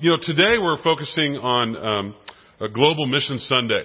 you know, today we're focusing on um, a global mission Sunday.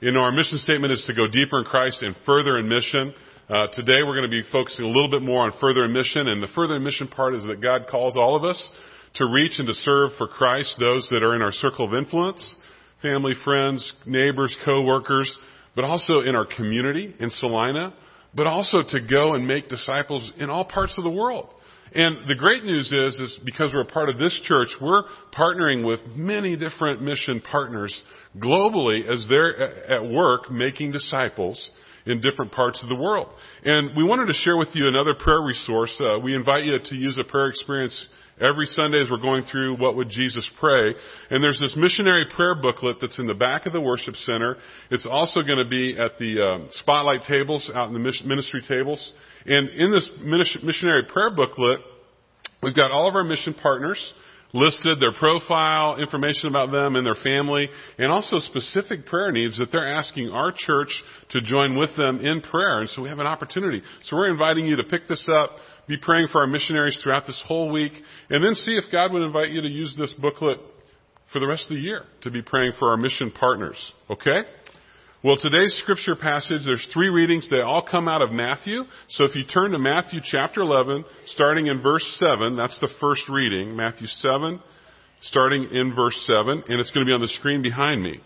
You know, our mission statement is to go deeper in Christ and further in mission. Uh, today we're going to be focusing a little bit more on further in mission, and the further in mission part is that God calls all of us to reach and to serve for Christ those that are in our circle of influence, family, friends, neighbors, co-workers, but also in our community in Salina, but also to go and make disciples in all parts of the world. And the great news is, is because we're a part of this church, we're partnering with many different mission partners globally as they're at work making disciples in different parts of the world. And we wanted to share with you another prayer resource. Uh, we invite you to use a prayer experience every Sunday as we're going through what would Jesus pray. And there's this missionary prayer booklet that's in the back of the worship center. It's also going to be at the uh, spotlight tables out in the ministry tables. And in this missionary prayer booklet, we've got all of our mission partners listed, their profile, information about them and their family, and also specific prayer needs that they're asking our church to join with them in prayer. And so we have an opportunity. So we're inviting you to pick this up, be praying for our missionaries throughout this whole week, and then see if God would invite you to use this booklet for the rest of the year to be praying for our mission partners. Okay? Well, today's scripture passage, there's three readings. They all come out of Matthew. So if you turn to Matthew chapter 11, starting in verse 7, that's the first reading. Matthew 7, starting in verse 7, and it's going to be on the screen behind me.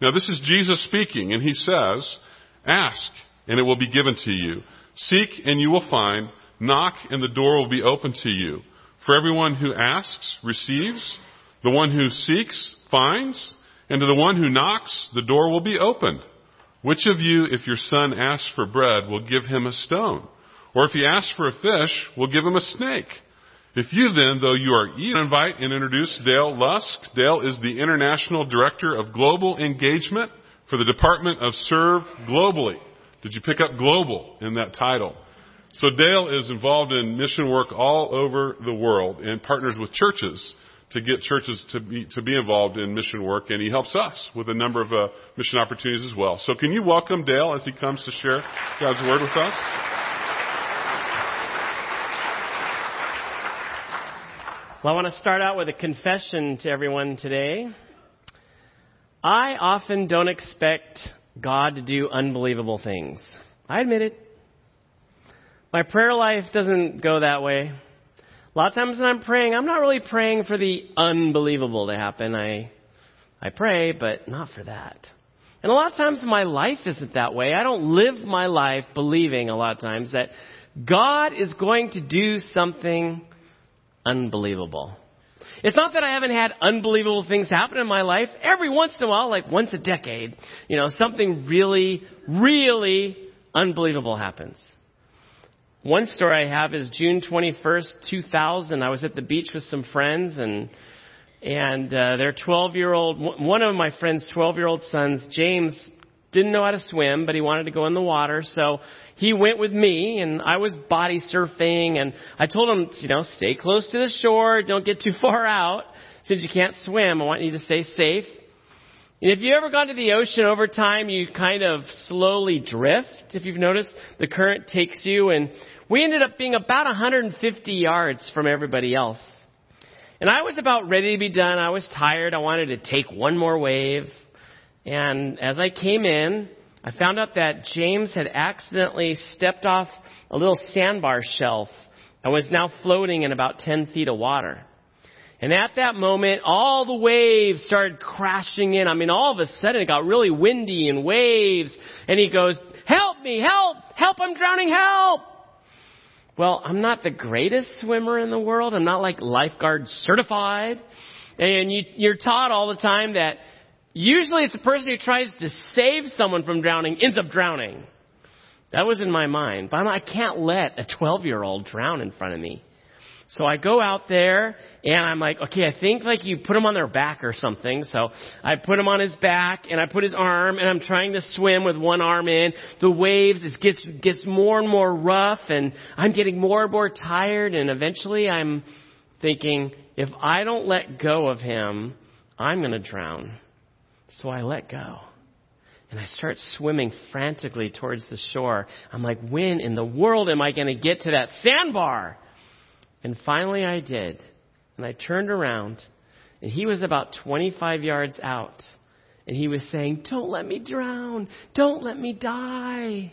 Now this is Jesus speaking, and he says, Ask, and it will be given to you. Seek, and you will find. Knock, and the door will be open to you. For everyone who asks, receives. The one who seeks, finds and to the one who knocks, the door will be opened. Which of you, if your son asks for bread, will give him a stone? Or if he asks for a fish, will give him a snake? If you then, though you are eager, invite and introduce Dale Lusk. Dale is the International Director of Global Engagement for the Department of Serve Globally. Did you pick up global in that title? So Dale is involved in mission work all over the world and partners with churches to get churches to be, to be involved in mission work, and he helps us with a number of uh, mission opportunities as well. So can you welcome Dale as he comes to share God's Word with us? Well, I want to start out with a confession to everyone today. I often don't expect God to do unbelievable things. I admit it. My prayer life doesn't go that way. A lot of times when I'm praying, I'm not really praying for the unbelievable to happen. I, I pray, but not for that. And a lot of times my life isn't that way. I don't live my life believing a lot of times that God is going to do something unbelievable. It's not that I haven't had unbelievable things happen in my life. Every once in a while, like once a decade, you know, something really, really unbelievable happens. One story I have is June 21st, 2000. I was at the beach with some friends and and uh, their 12 year old one of my friend's 12 year old sons, James, didn't know how to swim, but he wanted to go in the water, so he went with me and I was body surfing and I told him, you know, stay close to the shore, don't get too far out. Since you can't swim, I want you to stay safe. And if you ever gone to the ocean over time, you kind of slowly drift. If you've noticed, the current takes you and we ended up being about 150 yards from everybody else. And I was about ready to be done. I was tired. I wanted to take one more wave. And as I came in, I found out that James had accidentally stepped off a little sandbar shelf and was now floating in about 10 feet of water. And at that moment, all the waves started crashing in. I mean, all of a sudden it got really windy and waves. And he goes, help me, help, help, I'm drowning, help. Well, I'm not the greatest swimmer in the world. I'm not like lifeguard certified. And you, you're taught all the time that usually it's the person who tries to save someone from drowning ends up drowning. That was in my mind. But I can't let a 12 year old drown in front of me. So I go out there and I'm like, okay, I think like you put him on their back or something. So I put him on his back and I put his arm and I'm trying to swim with one arm in. The waves, it gets, gets more and more rough and I'm getting more and more tired and eventually I'm thinking, if I don't let go of him, I'm going to drown. So I let go. And I start swimming frantically towards the shore. I'm like, when in the world am I going to get to that sandbar? And finally I did. And I turned around And he was about 25 yards out. And he was saying, Don't let me drown. Don't let me die.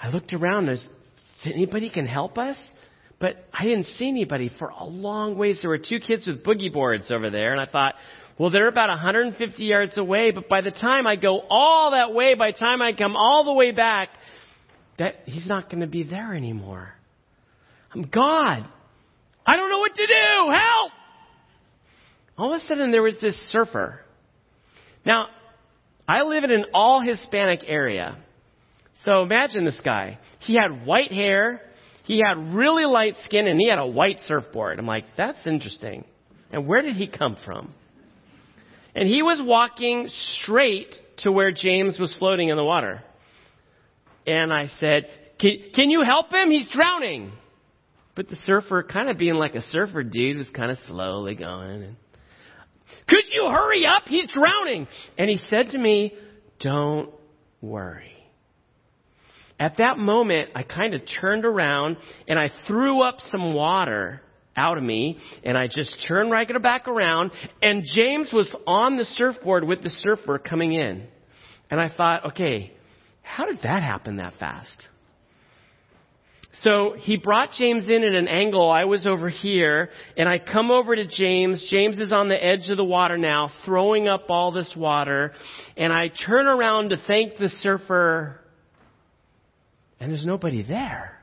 I looked around. There's, anybody can help us? But I didn't see anybody for a long ways. There were two kids with boogie boards over there. And I thought, well, they're about 150 yards away. But by the time I go all that way, by the time I come all the way back, that he's not going to be there anymore. I'm God. I don't know what to do. Help! All of a sudden, there was this surfer. Now, I live in an all Hispanic area. So imagine this guy. He had white hair, he had really light skin, and he had a white surfboard. I'm like, that's interesting. And where did he come from? And he was walking straight to where James was floating in the water. And I said, Can, can you help him? He's drowning. But the surfer, kind of being like a surfer dude, was kind of slowly going. And, Could you hurry up? He's drowning. And he said to me, Don't worry. At that moment, I kind of turned around and I threw up some water out of me and I just turned right back around and James was on the surfboard with the surfer coming in. And I thought, okay, how did that happen that fast? So he brought James in at an angle. I was over here, and I come over to James. James is on the edge of the water now, throwing up all this water. And I turn around to thank the surfer and there's nobody there.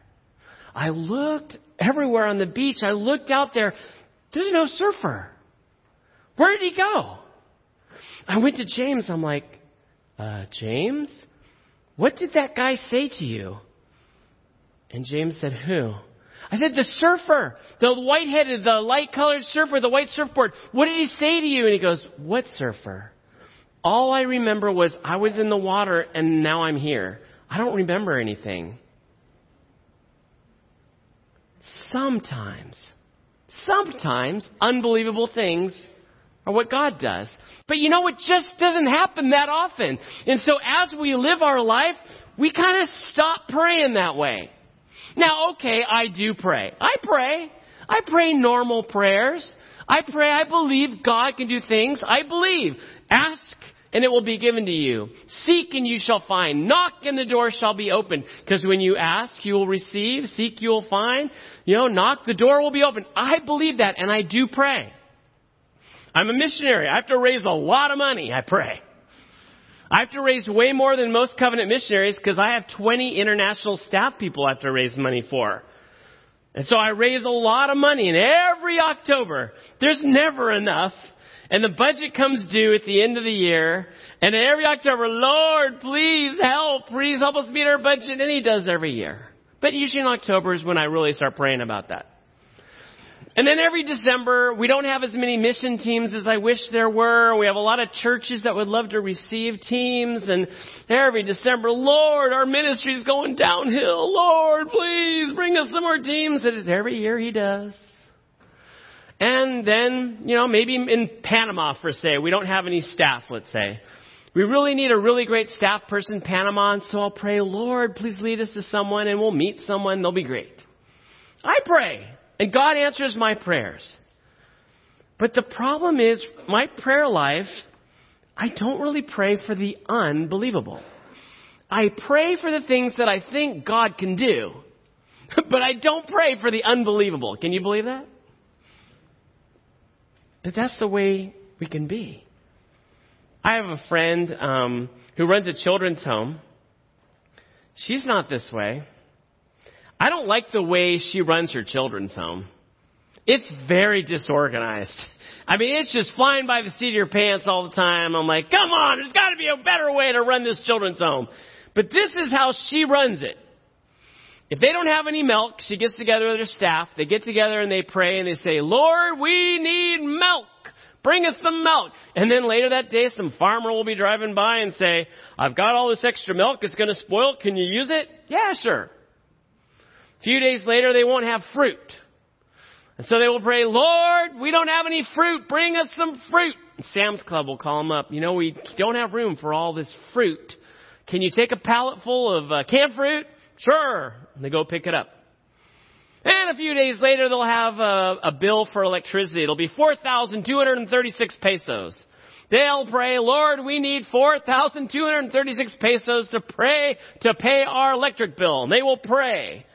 I looked everywhere on the beach. I looked out there. There's no surfer. Where did he go? I went to James. I'm like, uh, James, what did that guy say to you? And James said, Who? I said, The surfer, the white headed, the light colored surfer, the white surfboard. What did he say to you? And he goes, What surfer? All I remember was I was in the water and now I'm here. I don't remember anything. Sometimes, sometimes unbelievable things are what God does. But you know, it just doesn't happen that often. And so as we live our life, we kind of stop praying that way. Now, okay, I do pray. I pray. I pray normal prayers. I pray. I believe God can do things. I believe. Ask and it will be given to you. Seek and you shall find. Knock and the door shall be opened. Because when you ask, you will receive. Seek, you will find. You know, knock, the door will be open. I believe that and I do pray. I'm a missionary. I have to raise a lot of money. I pray. I have to raise way more than most covenant missionaries because I have 20 international staff people I have to raise money for. And so I raise a lot of money and every October, there's never enough and the budget comes due at the end of the year, and every October, Lord, please help, please help us meet our budget, and He does every year. But usually in October is when I really start praying about that. And then every December, we don't have as many mission teams as I wish there were. We have a lot of churches that would love to receive teams. And every December, Lord, our ministry is going downhill. Lord, please bring us some more teams. And every year he does. And then, you know, maybe in Panama, for say, we don't have any staff, let's say. We really need a really great staff person in Panama, and so I'll pray, Lord, please lead us to someone, and we'll meet someone, they'll be great. I pray, and God answers my prayers. But the problem is, my prayer life, I don't really pray for the unbelievable. I pray for the things that I think God can do, but I don't pray for the unbelievable. Can you believe that? But that's the way we can be. I have a friend um, who runs a children's home. She's not this way. I don't like the way she runs her children's home. It's very disorganized. I mean, it's just flying by the seat of your pants all the time. I'm like, come on, there's got to be a better way to run this children's home. But this is how she runs it. If they don't have any milk, she gets together with her staff. They get together and they pray and they say, Lord, we need milk. Bring us some milk. And then later that day, some farmer will be driving by and say, I've got all this extra milk. It's going to spoil. Can you use it? Yeah, sure. Few days later, they won't have fruit. And so they will pray, Lord, we don't have any fruit. Bring us some fruit. And Sam's Club will call them up. You know, we don't have room for all this fruit. Can you take a pallet full of uh, canned fruit? Sure. And they go pick it up. And a few days later, they'll have a, a bill for electricity. It'll be 4,236 pesos. They'll pray, Lord, we need 4,236 pesos to pray, to pay our electric bill. And they will pray.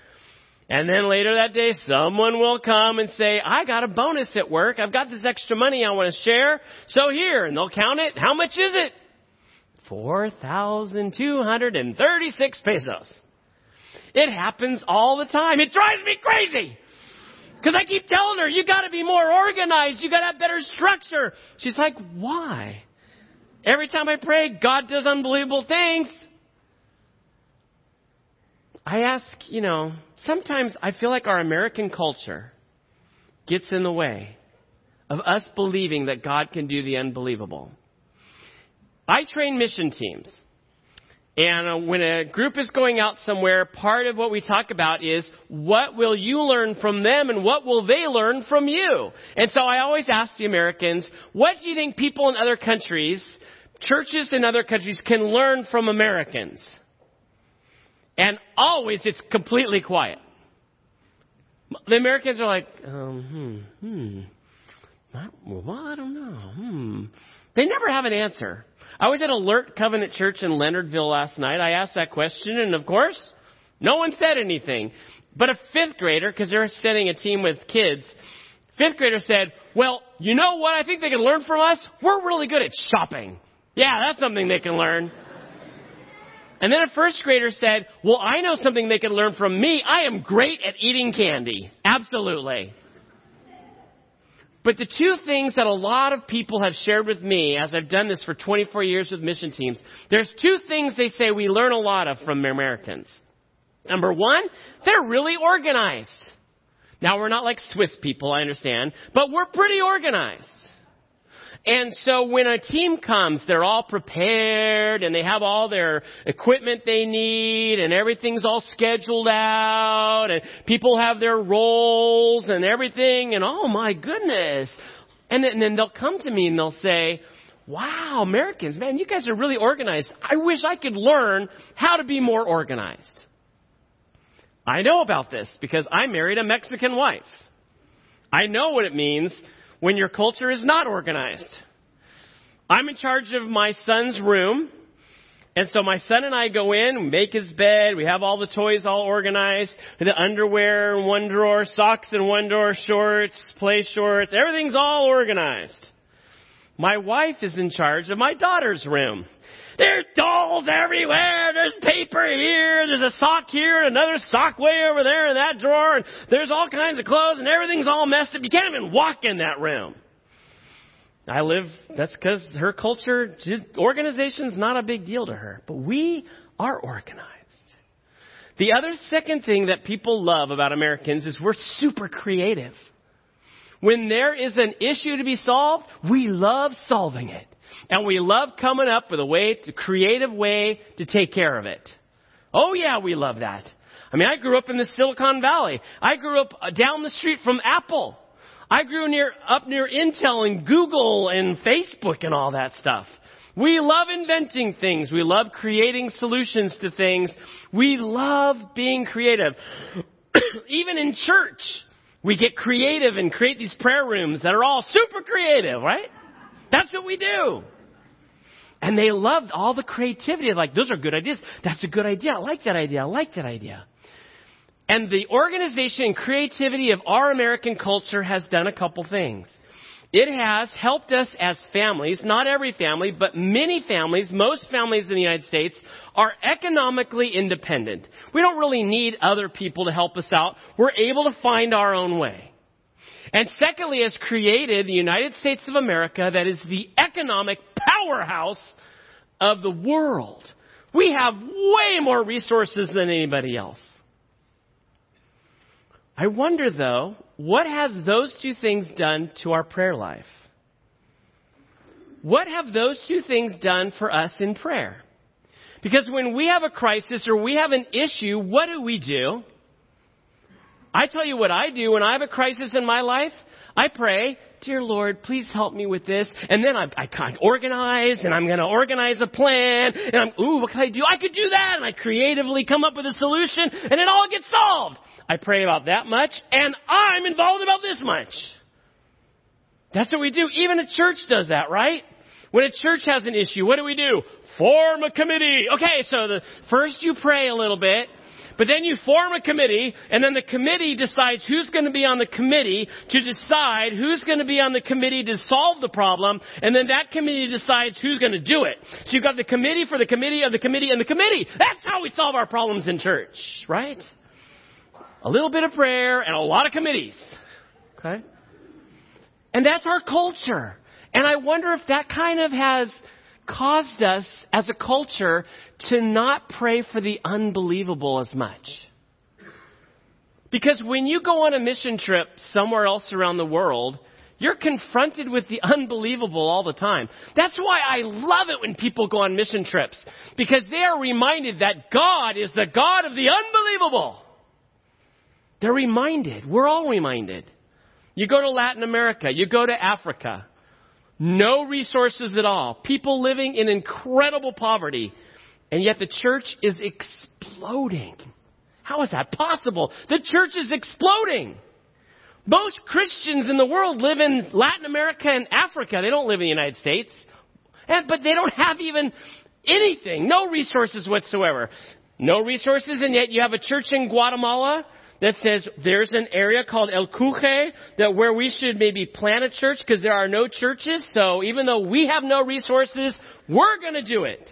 And then later that day, someone will come and say, I got a bonus at work. I've got this extra money I want to share. So here, and they'll count it. How much is it? 4,236 pesos. It happens all the time. It drives me crazy. Because I keep telling her, you gotta be more organized. You gotta have better structure. She's like, why? Every time I pray, God does unbelievable things. I ask, you know, sometimes I feel like our American culture gets in the way of us believing that God can do the unbelievable. I train mission teams. And uh, when a group is going out somewhere, part of what we talk about is what will you learn from them and what will they learn from you? And so I always ask the Americans, what do you think people in other countries, churches in other countries can learn from Americans? And always it's completely quiet. The Americans are like, um, hmm, hmm. Well, I don't know. Hmm. They never have an answer. I was at Alert Covenant Church in Leonardville last night. I asked that question, and of course, no one said anything. But a fifth grader, because they're sending a team with kids, fifth grader said, Well, you know what I think they can learn from us? We're really good at shopping. Yeah, that's something they can learn. And then a first grader said, Well, I know something they can learn from me. I am great at eating candy. Absolutely. But the two things that a lot of people have shared with me as I've done this for 24 years with mission teams, there's two things they say we learn a lot of from Americans. Number one, they're really organized. Now we're not like Swiss people, I understand, but we're pretty organized. And so when a team comes, they're all prepared and they have all their equipment they need and everything's all scheduled out and people have their roles and everything and oh my goodness. And then, and then they'll come to me and they'll say, wow, Americans, man, you guys are really organized. I wish I could learn how to be more organized. I know about this because I married a Mexican wife. I know what it means when your culture is not organized. I'm in charge of my son's room. And so my son and I go in, make his bed, we have all the toys all organized, the underwear in one drawer, socks in one drawer, shorts, play shorts, everything's all organized. My wife is in charge of my daughter's room. There's dolls everywhere. There's paper here. There's a sock here, and another sock way over there in that drawer, and there's all kinds of clothes, and everything's all messed up. You can't even walk in that room. I live, that's because her culture, organization's not a big deal to her. But we are organized. The other second thing that people love about Americans is we're super creative. When there is an issue to be solved, we love solving it. And we love coming up with a way, a creative way to take care of it. Oh yeah, we love that. I mean, I grew up in the Silicon Valley. I grew up uh, down the street from Apple. I grew near, up near Intel and Google and Facebook and all that stuff. We love inventing things. We love creating solutions to things. We love being creative. Even in church, we get creative and create these prayer rooms that are all super creative, right? That's what we do. And they loved all the creativity. Like, those are good ideas. That's a good idea. I like that idea. I like that idea. And the organization and creativity of our American culture has done a couple things. It has helped us as families, not every family, but many families, most families in the United States are economically independent. We don't really need other people to help us out. We're able to find our own way. And secondly, has created the United States of America that is the economic powerhouse of the world. We have way more resources than anybody else. I wonder though, what has those two things done to our prayer life? What have those two things done for us in prayer? Because when we have a crisis or we have an issue, what do we do? I tell you what I do when I have a crisis in my life. I pray, Dear Lord, please help me with this. And then I, I kind of organize and I'm going to organize a plan and I'm, ooh, what can I do? I could do that. And I creatively come up with a solution and it all gets solved. I pray about that much and I'm involved about this much. That's what we do. Even a church does that, right? When a church has an issue, what do we do? Form a committee. Okay, so the first you pray a little bit, but then you form a committee, and then the committee decides who's going to be on the committee to decide who's going to be on the committee to solve the problem, and then that committee decides who's going to do it. So you've got the committee for the committee of the committee and the committee. That's how we solve our problems in church, right? A little bit of prayer and a lot of committees. Okay? And that's our culture. And I wonder if that kind of has caused us as a culture to not pray for the unbelievable as much. Because when you go on a mission trip somewhere else around the world, you're confronted with the unbelievable all the time. That's why I love it when people go on mission trips. Because they are reminded that God is the God of the unbelievable. They're reminded. We're all reminded. You go to Latin America, you go to Africa, no resources at all, people living in incredible poverty, and yet the church is exploding. How is that possible? The church is exploding. Most Christians in the world live in Latin America and Africa. They don't live in the United States. And, but they don't have even anything, no resources whatsoever. No resources, and yet you have a church in Guatemala that says there's an area called El Cuje that where we should maybe plant a church because there are no churches. So even though we have no resources, we're going to do it.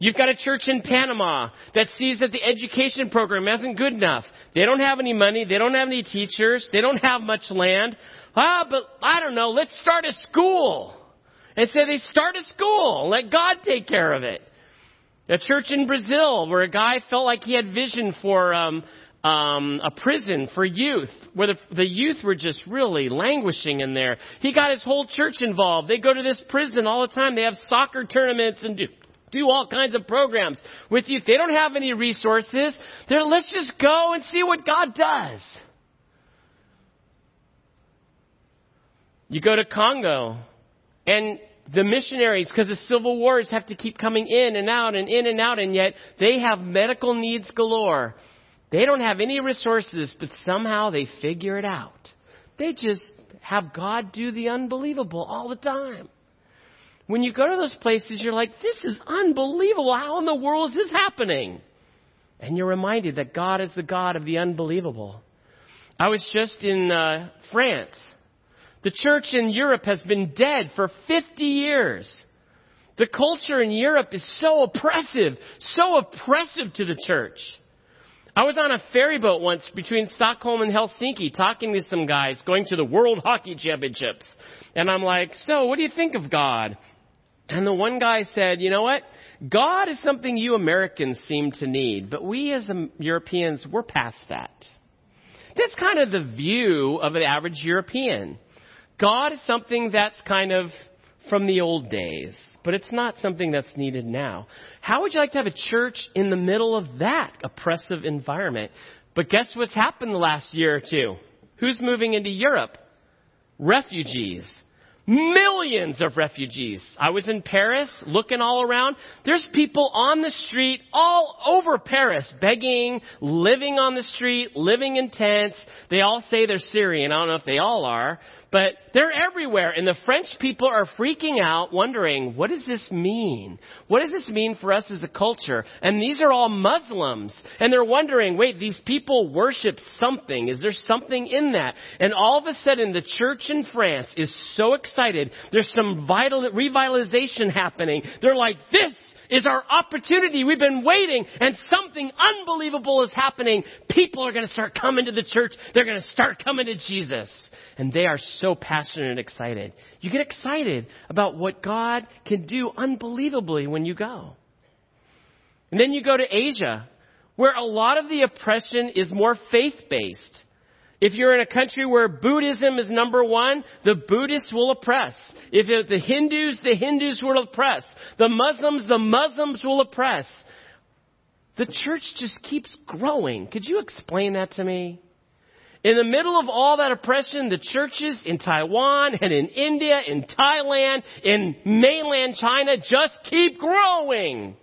You've got a church in Panama that sees that the education program isn't good enough. They don't have any money. They don't have any teachers. They don't have much land. Ah, but I don't know. Let's start a school. And so they start a school. Let God take care of it. A church in Brazil where a guy felt like he had vision for um, um, a prison for youth where the, the youth were just really languishing in there. He got his whole church involved. They go to this prison all the time. They have soccer tournaments and do, do all kinds of programs with youth. They don't have any resources. They're, let's just go and see what God does. You go to Congo and the missionaries, because the civil wars have to keep coming in and out and in and out, and yet they have medical needs galore. They don't have any resources, but somehow they figure it out. They just have God do the unbelievable all the time. When you go to those places, you're like, this is unbelievable. How in the world is this happening? And you're reminded that God is the God of the unbelievable. I was just in uh, France. The church in Europe has been dead for 50 years. The culture in Europe is so oppressive, so oppressive to the church. I was on a ferry boat once between Stockholm and Helsinki talking to some guys going to the World Hockey Championships. And I'm like, so what do you think of God? And the one guy said, you know what? God is something you Americans seem to need, but we as Europeans, we're past that. That's kind of the view of an average European. God is something that's kind of from the old days, but it's not something that's needed now. How would you like to have a church in the middle of that oppressive environment? But guess what's happened the last year or two? Who's moving into Europe? Refugees. Millions of refugees. I was in Paris looking all around. There's people on the street all over Paris begging, living on the street, living in tents. They all say they're Syrian. I don't know if they all are, but they're everywhere. And the French people are freaking out, wondering, what does this mean? What does this mean for us as a culture? And these are all Muslims. And they're wondering, wait, these people worship something. Is there something in that? And all of a sudden, the church in France is so excited. There's some vital, revitalization happening. They're like, this is our opportunity. We've been waiting and something unbelievable is happening. People are going to start coming to the church. They're going to start coming to Jesus. And they are so passionate and excited. You get excited about what God can do unbelievably when you go. And then you go to Asia, where a lot of the oppression is more faith based. If you're in a country where Buddhism is number one, the Buddhists will oppress. If the Hindus, the Hindus will oppress. The Muslims, the Muslims will oppress. The church just keeps growing. Could you explain that to me? In the middle of all that oppression, the churches in Taiwan and in India, in Thailand, in mainland China just keep growing.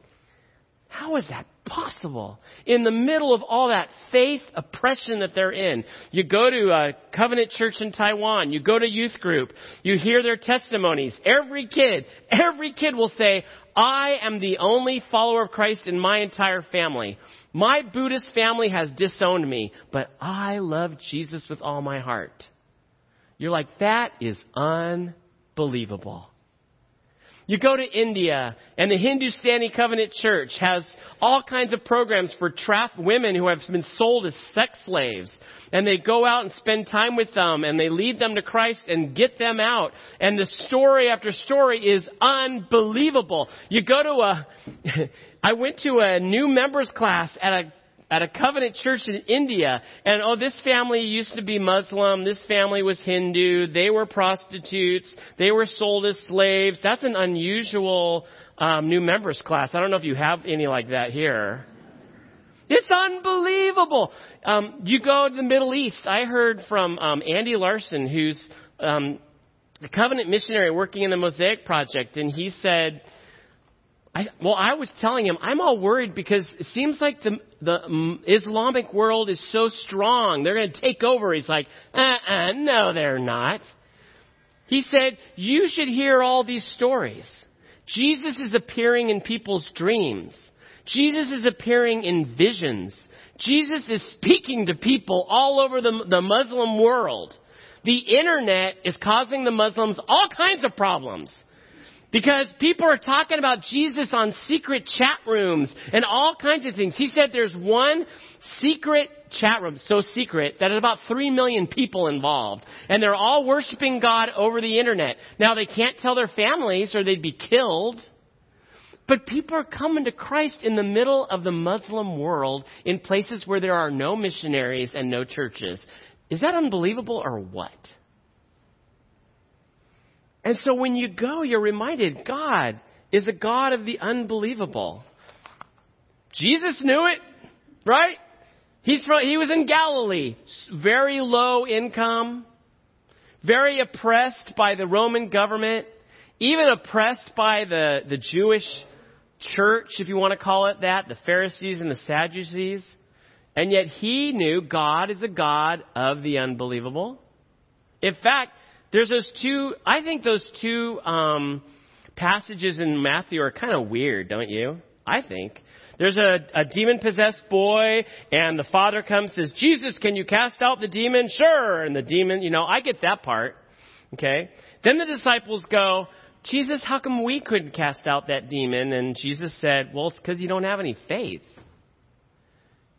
How is that possible? In the middle of all that faith oppression that they're in. You go to a covenant church in Taiwan, you go to youth group, you hear their testimonies. Every kid, every kid will say, I am the only follower of Christ in my entire family. My Buddhist family has disowned me, but I love Jesus with all my heart. You're like, that is unbelievable. You go to India, and the Hindustani Covenant Church has all kinds of programs for trapped women who have been sold as sex slaves. And they go out and spend time with them, and they lead them to Christ and get them out. And the story after story is unbelievable. You go to a, I went to a new members class at a at a covenant church in India, and oh, this family used to be Muslim, this family was Hindu, they were prostitutes, they were sold as slaves. That's an unusual um, new members class. I don't know if you have any like that here. It's unbelievable. Um, you go to the Middle East. I heard from um, Andy Larson, who's um, the covenant missionary working in the Mosaic Project, and he said I, well, I was telling him I'm all worried because it seems like the the mm, Islamic world is so strong. They're going to take over. He's like, uh-uh, no, they're not. He said, you should hear all these stories. Jesus is appearing in people's dreams. Jesus is appearing in visions. Jesus is speaking to people all over the, the Muslim world. The internet is causing the Muslims all kinds of problems. Because people are talking about Jesus on secret chat rooms and all kinds of things. He said there's one secret chat room, so secret, that about three million people involved. And they're all worshiping God over the internet. Now they can't tell their families or they'd be killed. But people are coming to Christ in the middle of the Muslim world in places where there are no missionaries and no churches. Is that unbelievable or what? And so when you go, you're reminded God is a God of the unbelievable. Jesus knew it, right? He's from, he was in Galilee, very low income, very oppressed by the Roman government, even oppressed by the, the Jewish church, if you want to call it that, the Pharisees and the Sadducees. And yet he knew God is a God of the unbelievable. In fact, there's those two, I think those two um, passages in Matthew are kind of weird, don't you? I think. There's a, a demon possessed boy, and the father comes says, Jesus, can you cast out the demon? Sure. And the demon, you know, I get that part. Okay. Then the disciples go, Jesus, how come we couldn't cast out that demon? And Jesus said, Well, it's because you don't have any faith.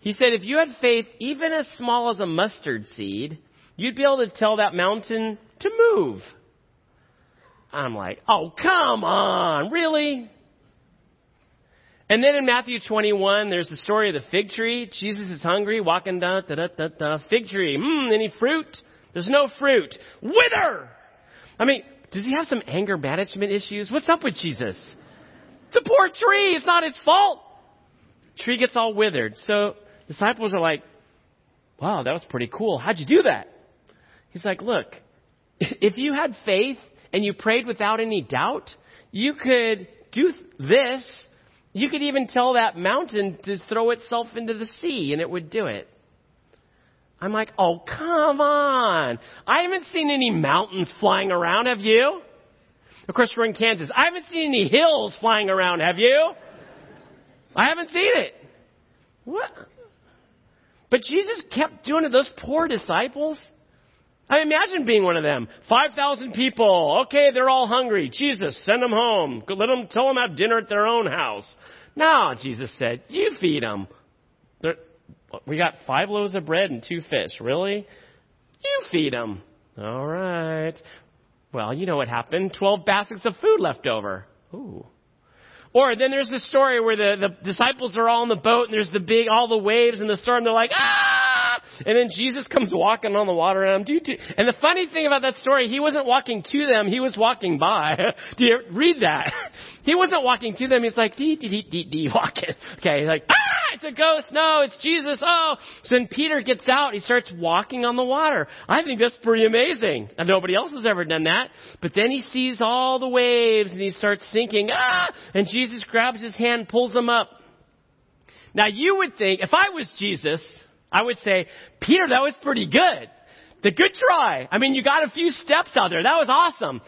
He said, If you had faith even as small as a mustard seed, you'd be able to tell that mountain to move. I'm like, oh, come on, really? And then in Matthew 21, there's the story of the fig tree. Jesus is hungry, walking down, da da da da, fig tree. Mmm, any fruit? There's no fruit. Wither! I mean, does he have some anger management issues? What's up with Jesus? It's a poor tree. It's not its fault. Tree gets all withered. So disciples are like, wow, that was pretty cool. How'd you do that? He's like, look, if you had faith and you prayed without any doubt, you could do this. You could even tell that mountain to throw itself into the sea and it would do it. I'm like, oh, come on. I haven't seen any mountains flying around, have you? Of course, we're in Kansas. I haven't seen any hills flying around, have you? I haven't seen it. What? But Jesus kept doing it. Those poor disciples. I imagine being one of them. 5,000 people. Okay, they're all hungry. Jesus, send them home. Let them, tell them have dinner at their own house. No, Jesus said, you feed them. They're, we got five loaves of bread and two fish. Really? You feed them. All right. Well, you know what happened. Twelve baskets of food left over. Ooh. Or then there's the story where the, the disciples are all on the boat and there's the big, all the waves and the storm. They're like, ah! And then Jesus comes walking on the water and I'm, and the funny thing about that story, he wasn't walking to them, he was walking by. Do you read that? He wasn't walking to them. He's like, dee, dee, dee, dee, dee, walking. Okay, he's like, ah, it's a ghost. No, it's Jesus. Oh. So then Peter gets out. He starts walking on the water. I think that's pretty amazing. And nobody else has ever done that. But then he sees all the waves and he starts thinking, ah, and Jesus grabs his hand, pulls him up. Now you would think, if I was Jesus, I would say, Peter, that was pretty good. The good try. I mean, you got a few steps out there. That was awesome.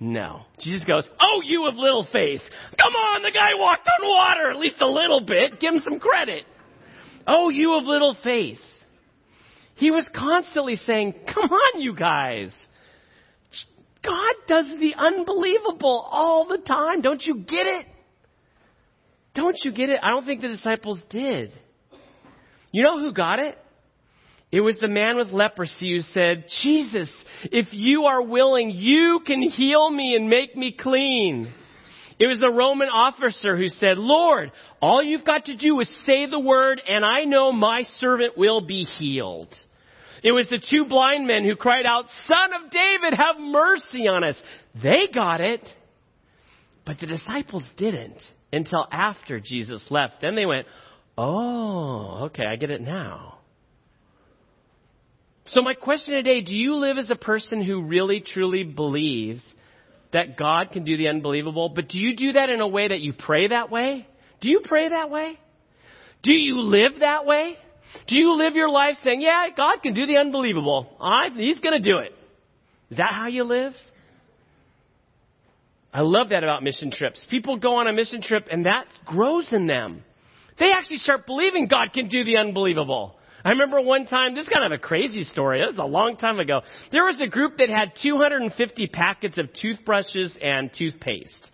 No. Jesus goes, Oh, you of little faith. Come on, the guy walked on water, at least a little bit. Give him some credit. Oh, you of little faith. He was constantly saying, Come on, you guys. God does the unbelievable all the time. Don't you get it? Don't you get it? I don't think the disciples did. You know who got it? It was the man with leprosy who said, Jesus, if you are willing, you can heal me and make me clean. It was the Roman officer who said, Lord, all you've got to do is say the word and I know my servant will be healed. It was the two blind men who cried out, Son of David, have mercy on us. They got it, but the disciples didn't until after Jesus left. Then they went, Oh, okay, I get it now. So my question today, do you live as a person who really truly believes that God can do the unbelievable, but do you do that in a way that you pray that way? Do you pray that way? Do you live that way? Do you live your life saying, yeah, God can do the unbelievable. I, he's going to do it. Is that how you live? I love that about mission trips. People go on a mission trip and that grows in them. They actually start believing God can do the unbelievable. I remember one time, this is kind of a crazy story. It was a long time ago. There was a group that had 250 packets of toothbrushes and toothpaste.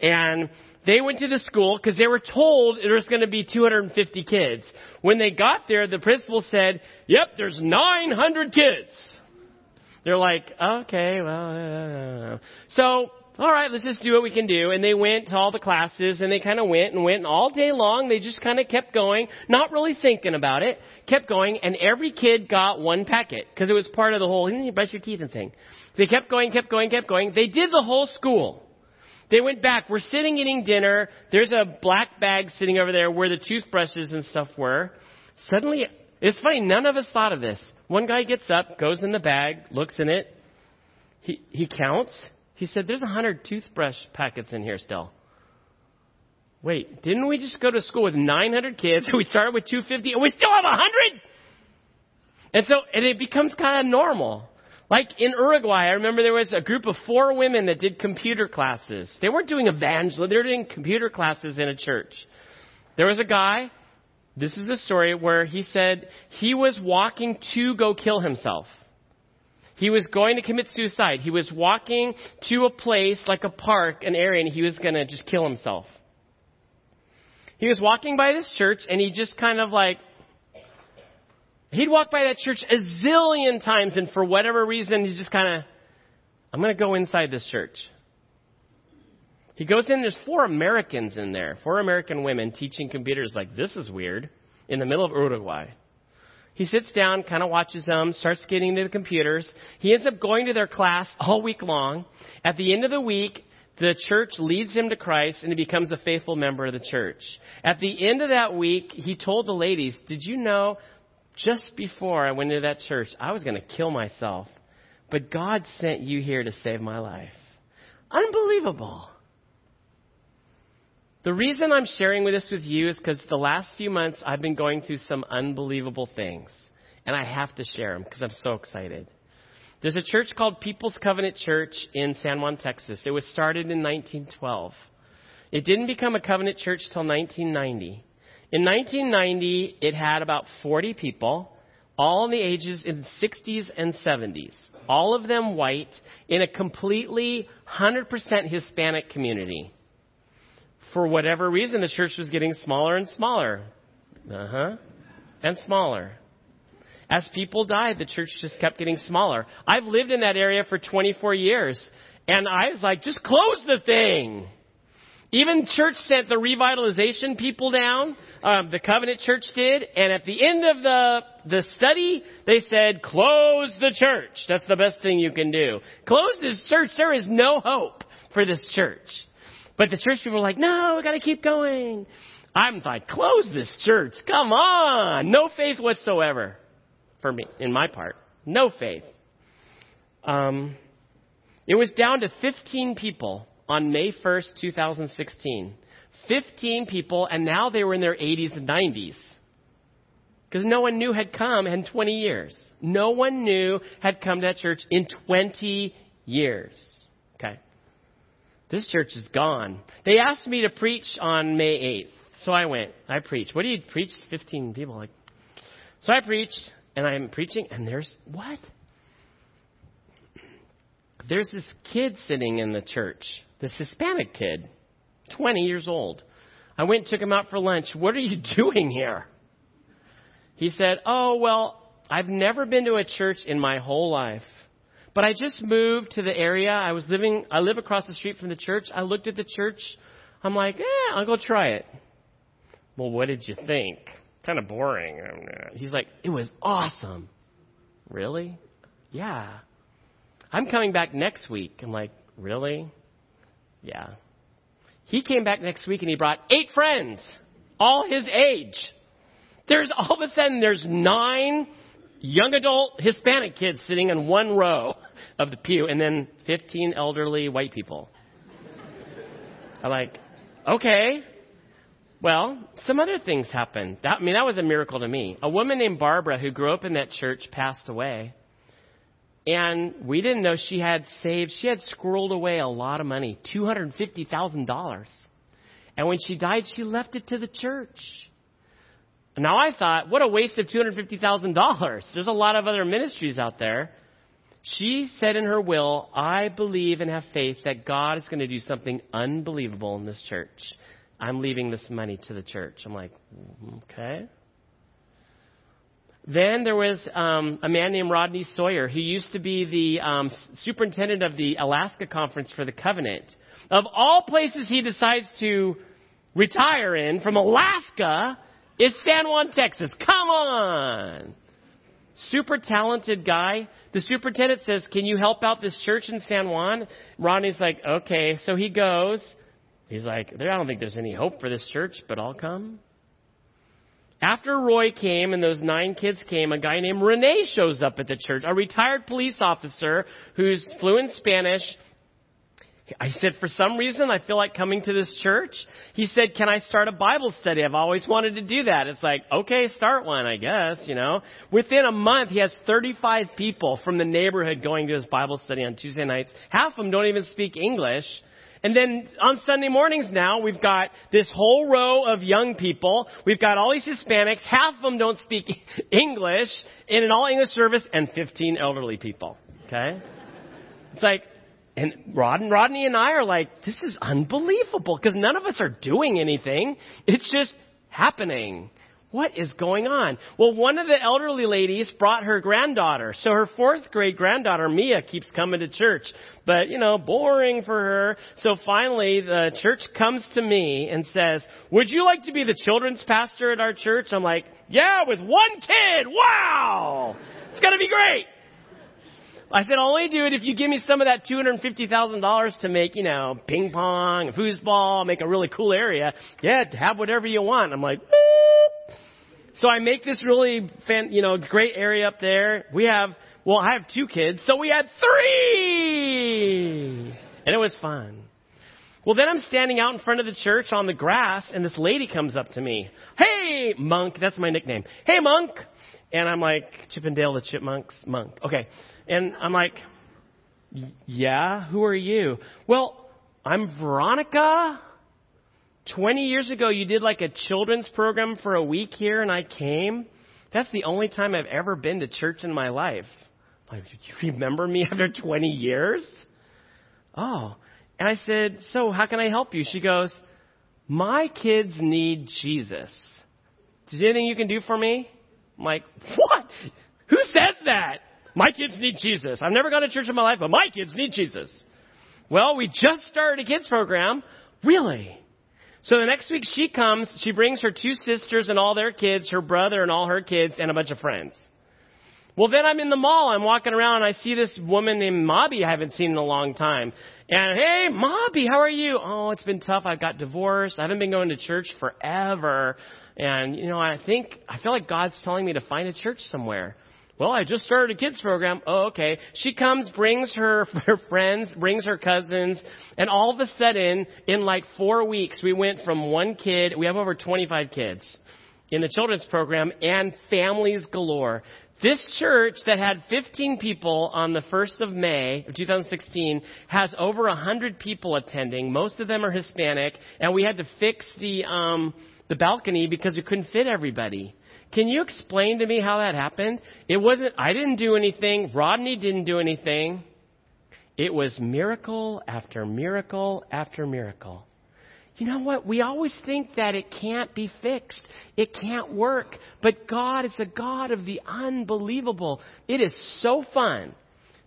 And they went to the school because they were told there was going to be 250 kids. When they got there, the principal said, yep, there's 900 kids. They're like, okay, well, uh. uh, uh, uh. so all right, let's just do what we can do. And they went to all the classes and they kind of went and went and all day long they just kind of kept going, not really thinking about it, kept going and every kid got one packet because it was part of the whole, you brush your teeth and thing. They kept going, kept going, kept going. They did the whole school. They went back. We're sitting eating dinner. There's a black bag sitting over there where the toothbrushes and stuff were. Suddenly, it's funny, none of us thought of this. One guy gets up, goes in the bag, looks in it. He, he counts. He said, There's a hundred toothbrush packets in here still. Wait, didn't we just go to school with 900 kids? We started with 250 and we still have 100? And so, and it becomes kind of normal. Like in Uruguay, I remember there was a group of four women that did computer classes. They weren't doing evangelism, they were doing computer classes in a church. There was a guy, this is the story, where he said he was walking to go kill himself. He was going to commit suicide. He was walking to a place like a park, an area, and he was going to just kill himself. He was walking by this church and he just kind of like, he'd walk by that church a zillion times and for whatever reason he's just kind of, I'm going to go inside this church. He goes in, there's four Americans in there, four American women teaching computers like, this is weird, in the middle of Uruguay. He sits down, kind of watches them, starts getting into the computers. He ends up going to their class all week long. At the end of the week, the church leads him to Christ and he becomes a faithful member of the church. At the end of that week, he told the ladies, Did you know just before I went into that church, I was going to kill myself, but God sent you here to save my life? Unbelievable. The reason I'm sharing this with you is because the last few months I've been going through some unbelievable things. And I have to share them because I'm so excited. There's a church called People's Covenant Church in San Juan, Texas. It was started in 1912. It didn't become a covenant church till 1990. In 1990, it had about 40 people, all in the ages in 60s and 70s, all of them white, in a completely 100% Hispanic community for whatever reason, the church was getting smaller and smaller. Uh huh. And smaller. As people died, the church just kept getting smaller. I've lived in that area for 24 years, and I was like, just close the thing. Even church sent the revitalization people down. Um, the Covenant Church did, and at the end of the the study, they said, "Close the church." That's the best thing you can do. Close this church. There is no hope for this church. But the church people were like, no, we got to keep going. I'm like, close this church. Come on. No faith whatsoever for me, in my part. No faith. Um, it was down to 15 people on May 1st, 2016. 15 people, and now they were in their 80s and 90s. Because no one knew had come in 20 years. No one knew had come to that church in 20 years. This church is gone. They asked me to preach on May 8th. So I went. I preached. What do you preach? 15 people. Like, so I preached, and I'm preaching, and there's, what? There's this kid sitting in the church, this Hispanic kid, 20 years old. I went and took him out for lunch. What are you doing here? He said, Oh, well, I've never been to a church in my whole life. But I just moved to the area. I was living, I live across the street from the church. I looked at the church. I'm like, eh, I'll go try it. Well, what did you think? Kind of boring. He's like, it was awesome. Really? Yeah. I'm coming back next week. I'm like, really? Yeah. He came back next week and he brought eight friends, all his age. There's all of a sudden there's nine young adult Hispanic kids sitting in one row of the pew and then 15 elderly white people. I'm like, okay. Well, some other things happened. That, I mean, that was a miracle to me. A woman named Barbara who grew up in that church passed away. And we didn't know she had saved, she had squirreled away a lot of money, $250,000. And when she died, she left it to the church. Now I thought, what a waste of $250,000. There's a lot of other ministries out there. She said in her will, I believe and have faith that God is going to do something unbelievable in this church. I'm leaving this money to the church. I'm like, okay. Then there was um, a man named Rodney Sawyer who used to be the um, superintendent of the Alaska Conference for the Covenant. Of all places he decides to retire in, from Alaska, is San Juan, Texas. Come on! Super talented guy. The superintendent says, Can you help out this church in San Juan? Ronnie's like, Okay. So he goes. He's like, I don't think there's any hope for this church, but I'll come. After Roy came and those nine kids came, a guy named Rene shows up at the church, a retired police officer who's fluent Spanish. I said, for some reason, I feel like coming to this church. He said, can I start a Bible study? I've always wanted to do that. It's like, okay, start one, I guess, you know. Within a month, he has 35 people from the neighborhood going to his Bible study on Tuesday nights. Half of them don't even speak English. And then on Sunday mornings now, we've got this whole row of young people. We've got all these Hispanics. Half of them don't speak English in an all English service and 15 elderly people. Okay? It's like, and Rod and Rodney and I are like, this is unbelievable because none of us are doing anything. It's just happening. What is going on? Well, one of the elderly ladies brought her granddaughter. So her fourth grade granddaughter, Mia, keeps coming to church. But, you know, boring for her. So finally, the church comes to me and says, would you like to be the children's pastor at our church? I'm like, yeah, with one kid. Wow! It's gonna be great. I said, I'll only do it if you give me some of that $250,000 to make, you know, ping pong, foosball, make a really cool area. Yeah, have whatever you want. I'm like, so I make this really, fan, you know, great area up there. We have, well, I have two kids, so we had three! And it was fun. Well, then I'm standing out in front of the church on the grass, and this lady comes up to me. Hey, Monk, that's my nickname. Hey, Monk! And I'm like, Chip 'n Dale the Chipmunks, Monk. Okay. And I'm like, yeah, who are you? Well, I'm Veronica. 20 years ago, you did like a children's program for a week here, and I came. That's the only time I've ever been to church in my life. Like, you remember me after 20 years? Oh. And I said, So, how can I help you? She goes, My kids need Jesus. Is there anything you can do for me? I'm like, What? Who says that? My kids need Jesus. I've never gone to church in my life, but my kids need Jesus. Well, we just started a kids program. Really? So the next week she comes, she brings her two sisters and all their kids, her brother and all her kids, and a bunch of friends. Well, then I'm in the mall. I'm walking around and I see this woman named Mobby I haven't seen in a long time. And hey, Mobby, how are you? Oh, it's been tough. I got divorced. I haven't been going to church forever. And, you know, I think, I feel like God's telling me to find a church somewhere. Well, I just started a kids program. Oh, okay. She comes, brings her, her friends, brings her cousins, and all of a sudden, in like four weeks, we went from one kid, we have over 25 kids in the children's program, and families galore. This church that had 15 people on the 1st of May of 2016 has over 100 people attending. Most of them are Hispanic, and we had to fix the, um, the balcony because we couldn't fit everybody. Can you explain to me how that happened? It wasn't, I didn't do anything, Rodney didn't do anything. It was miracle after miracle after miracle. You know what? We always think that it can't be fixed. It can't work. But God is a God of the unbelievable. It is so fun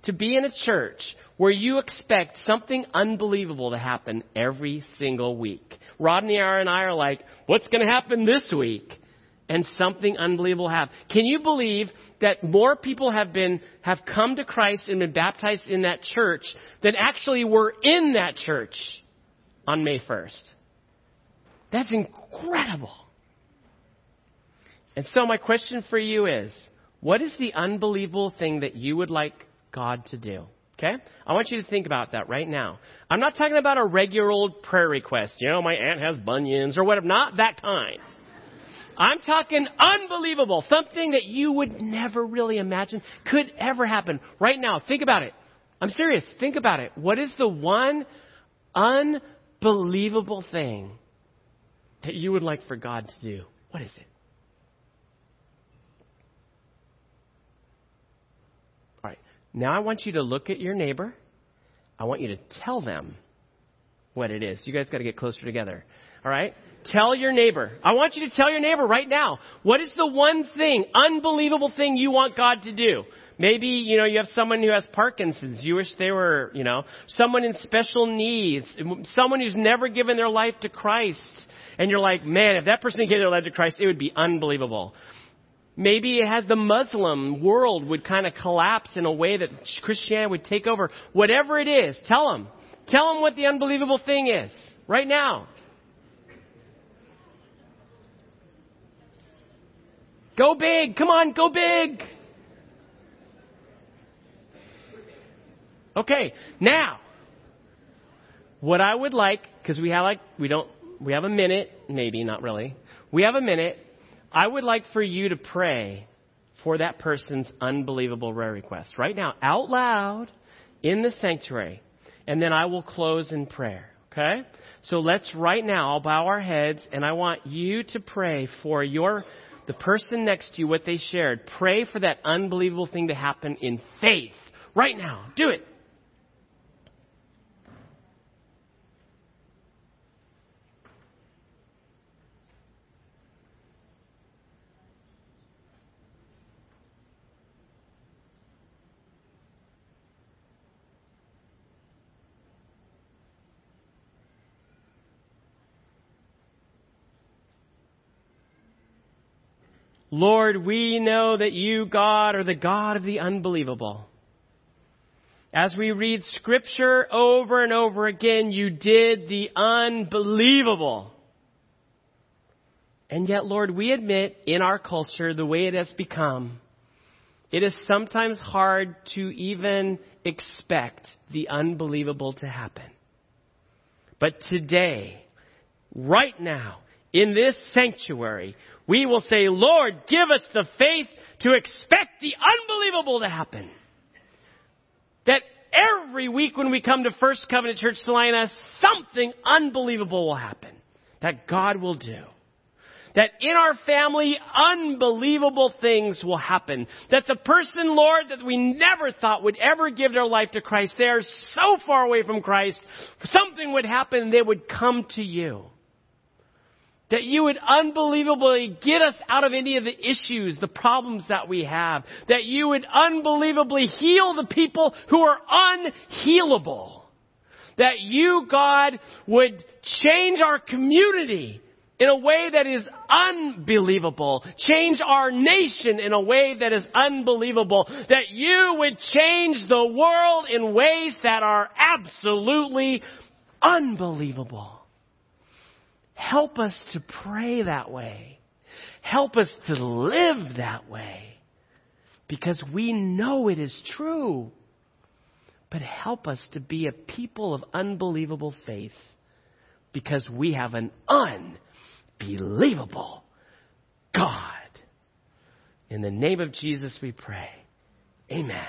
to be in a church where you expect something unbelievable to happen every single week. Rodney and I are like, what's going to happen this week? And something unbelievable have. Can you believe that more people have been have come to Christ and been baptized in that church than actually were in that church on May 1st? That's incredible. And so my question for you is, what is the unbelievable thing that you would like God to do? Okay? I want you to think about that right now. I'm not talking about a regular old prayer request. You know, my aunt has bunions or whatever. Not that kind. I'm talking unbelievable. Something that you would never really imagine could ever happen. Right now, think about it. I'm serious. Think about it. What is the one unbelievable thing that you would like for God to do? What is it? All right. Now I want you to look at your neighbor. I want you to tell them what it is. You guys got to get closer together. All right? Tell your neighbor. I want you to tell your neighbor right now. What is the one thing, unbelievable thing you want God to do? Maybe, you know, you have someone who has Parkinson's. You wish they were, you know, someone in special needs, someone who's never given their life to Christ. And you're like, man, if that person gave their life to Christ, it would be unbelievable. Maybe it has the Muslim world would kind of collapse in a way that Christianity would take over. Whatever it is, tell them. Tell them what the unbelievable thing is. Right now. Go big. Come on, go big. Okay, now, what I would like, because we have like, we don't, we have a minute, maybe, not really. We have a minute. I would like for you to pray for that person's unbelievable prayer request right now, out loud in the sanctuary. And then I will close in prayer. Okay? So let's right now, I'll bow our heads and I want you to pray for your the person next to you what they shared. Pray for that unbelievable thing to happen in faith. Right now. Do it. Lord, we know that you, God, are the God of the unbelievable. As we read scripture over and over again, you did the unbelievable. And yet, Lord, we admit in our culture, the way it has become, it is sometimes hard to even expect the unbelievable to happen. But today, right now, in this sanctuary, we will say, Lord, give us the faith to expect the unbelievable to happen. That every week when we come to First Covenant Church Salina, something unbelievable will happen. That God will do. That in our family, unbelievable things will happen. That the person, Lord, that we never thought would ever give their life to Christ, they are so far away from Christ, something would happen and they would come to you that you would unbelievably get us out of any of the issues, the problems that we have. That you would unbelievably heal the people who are unhealable. That you, God, would change our community in a way that is unbelievable. Change our nation in a way that is unbelievable. That you would change the world in ways that are absolutely unbelievable. Help us to pray that way. Help us to live that way. Because we know it is true. But help us to be a people of unbelievable faith. Because we have an unbelievable God. In the name of Jesus we pray. Amen.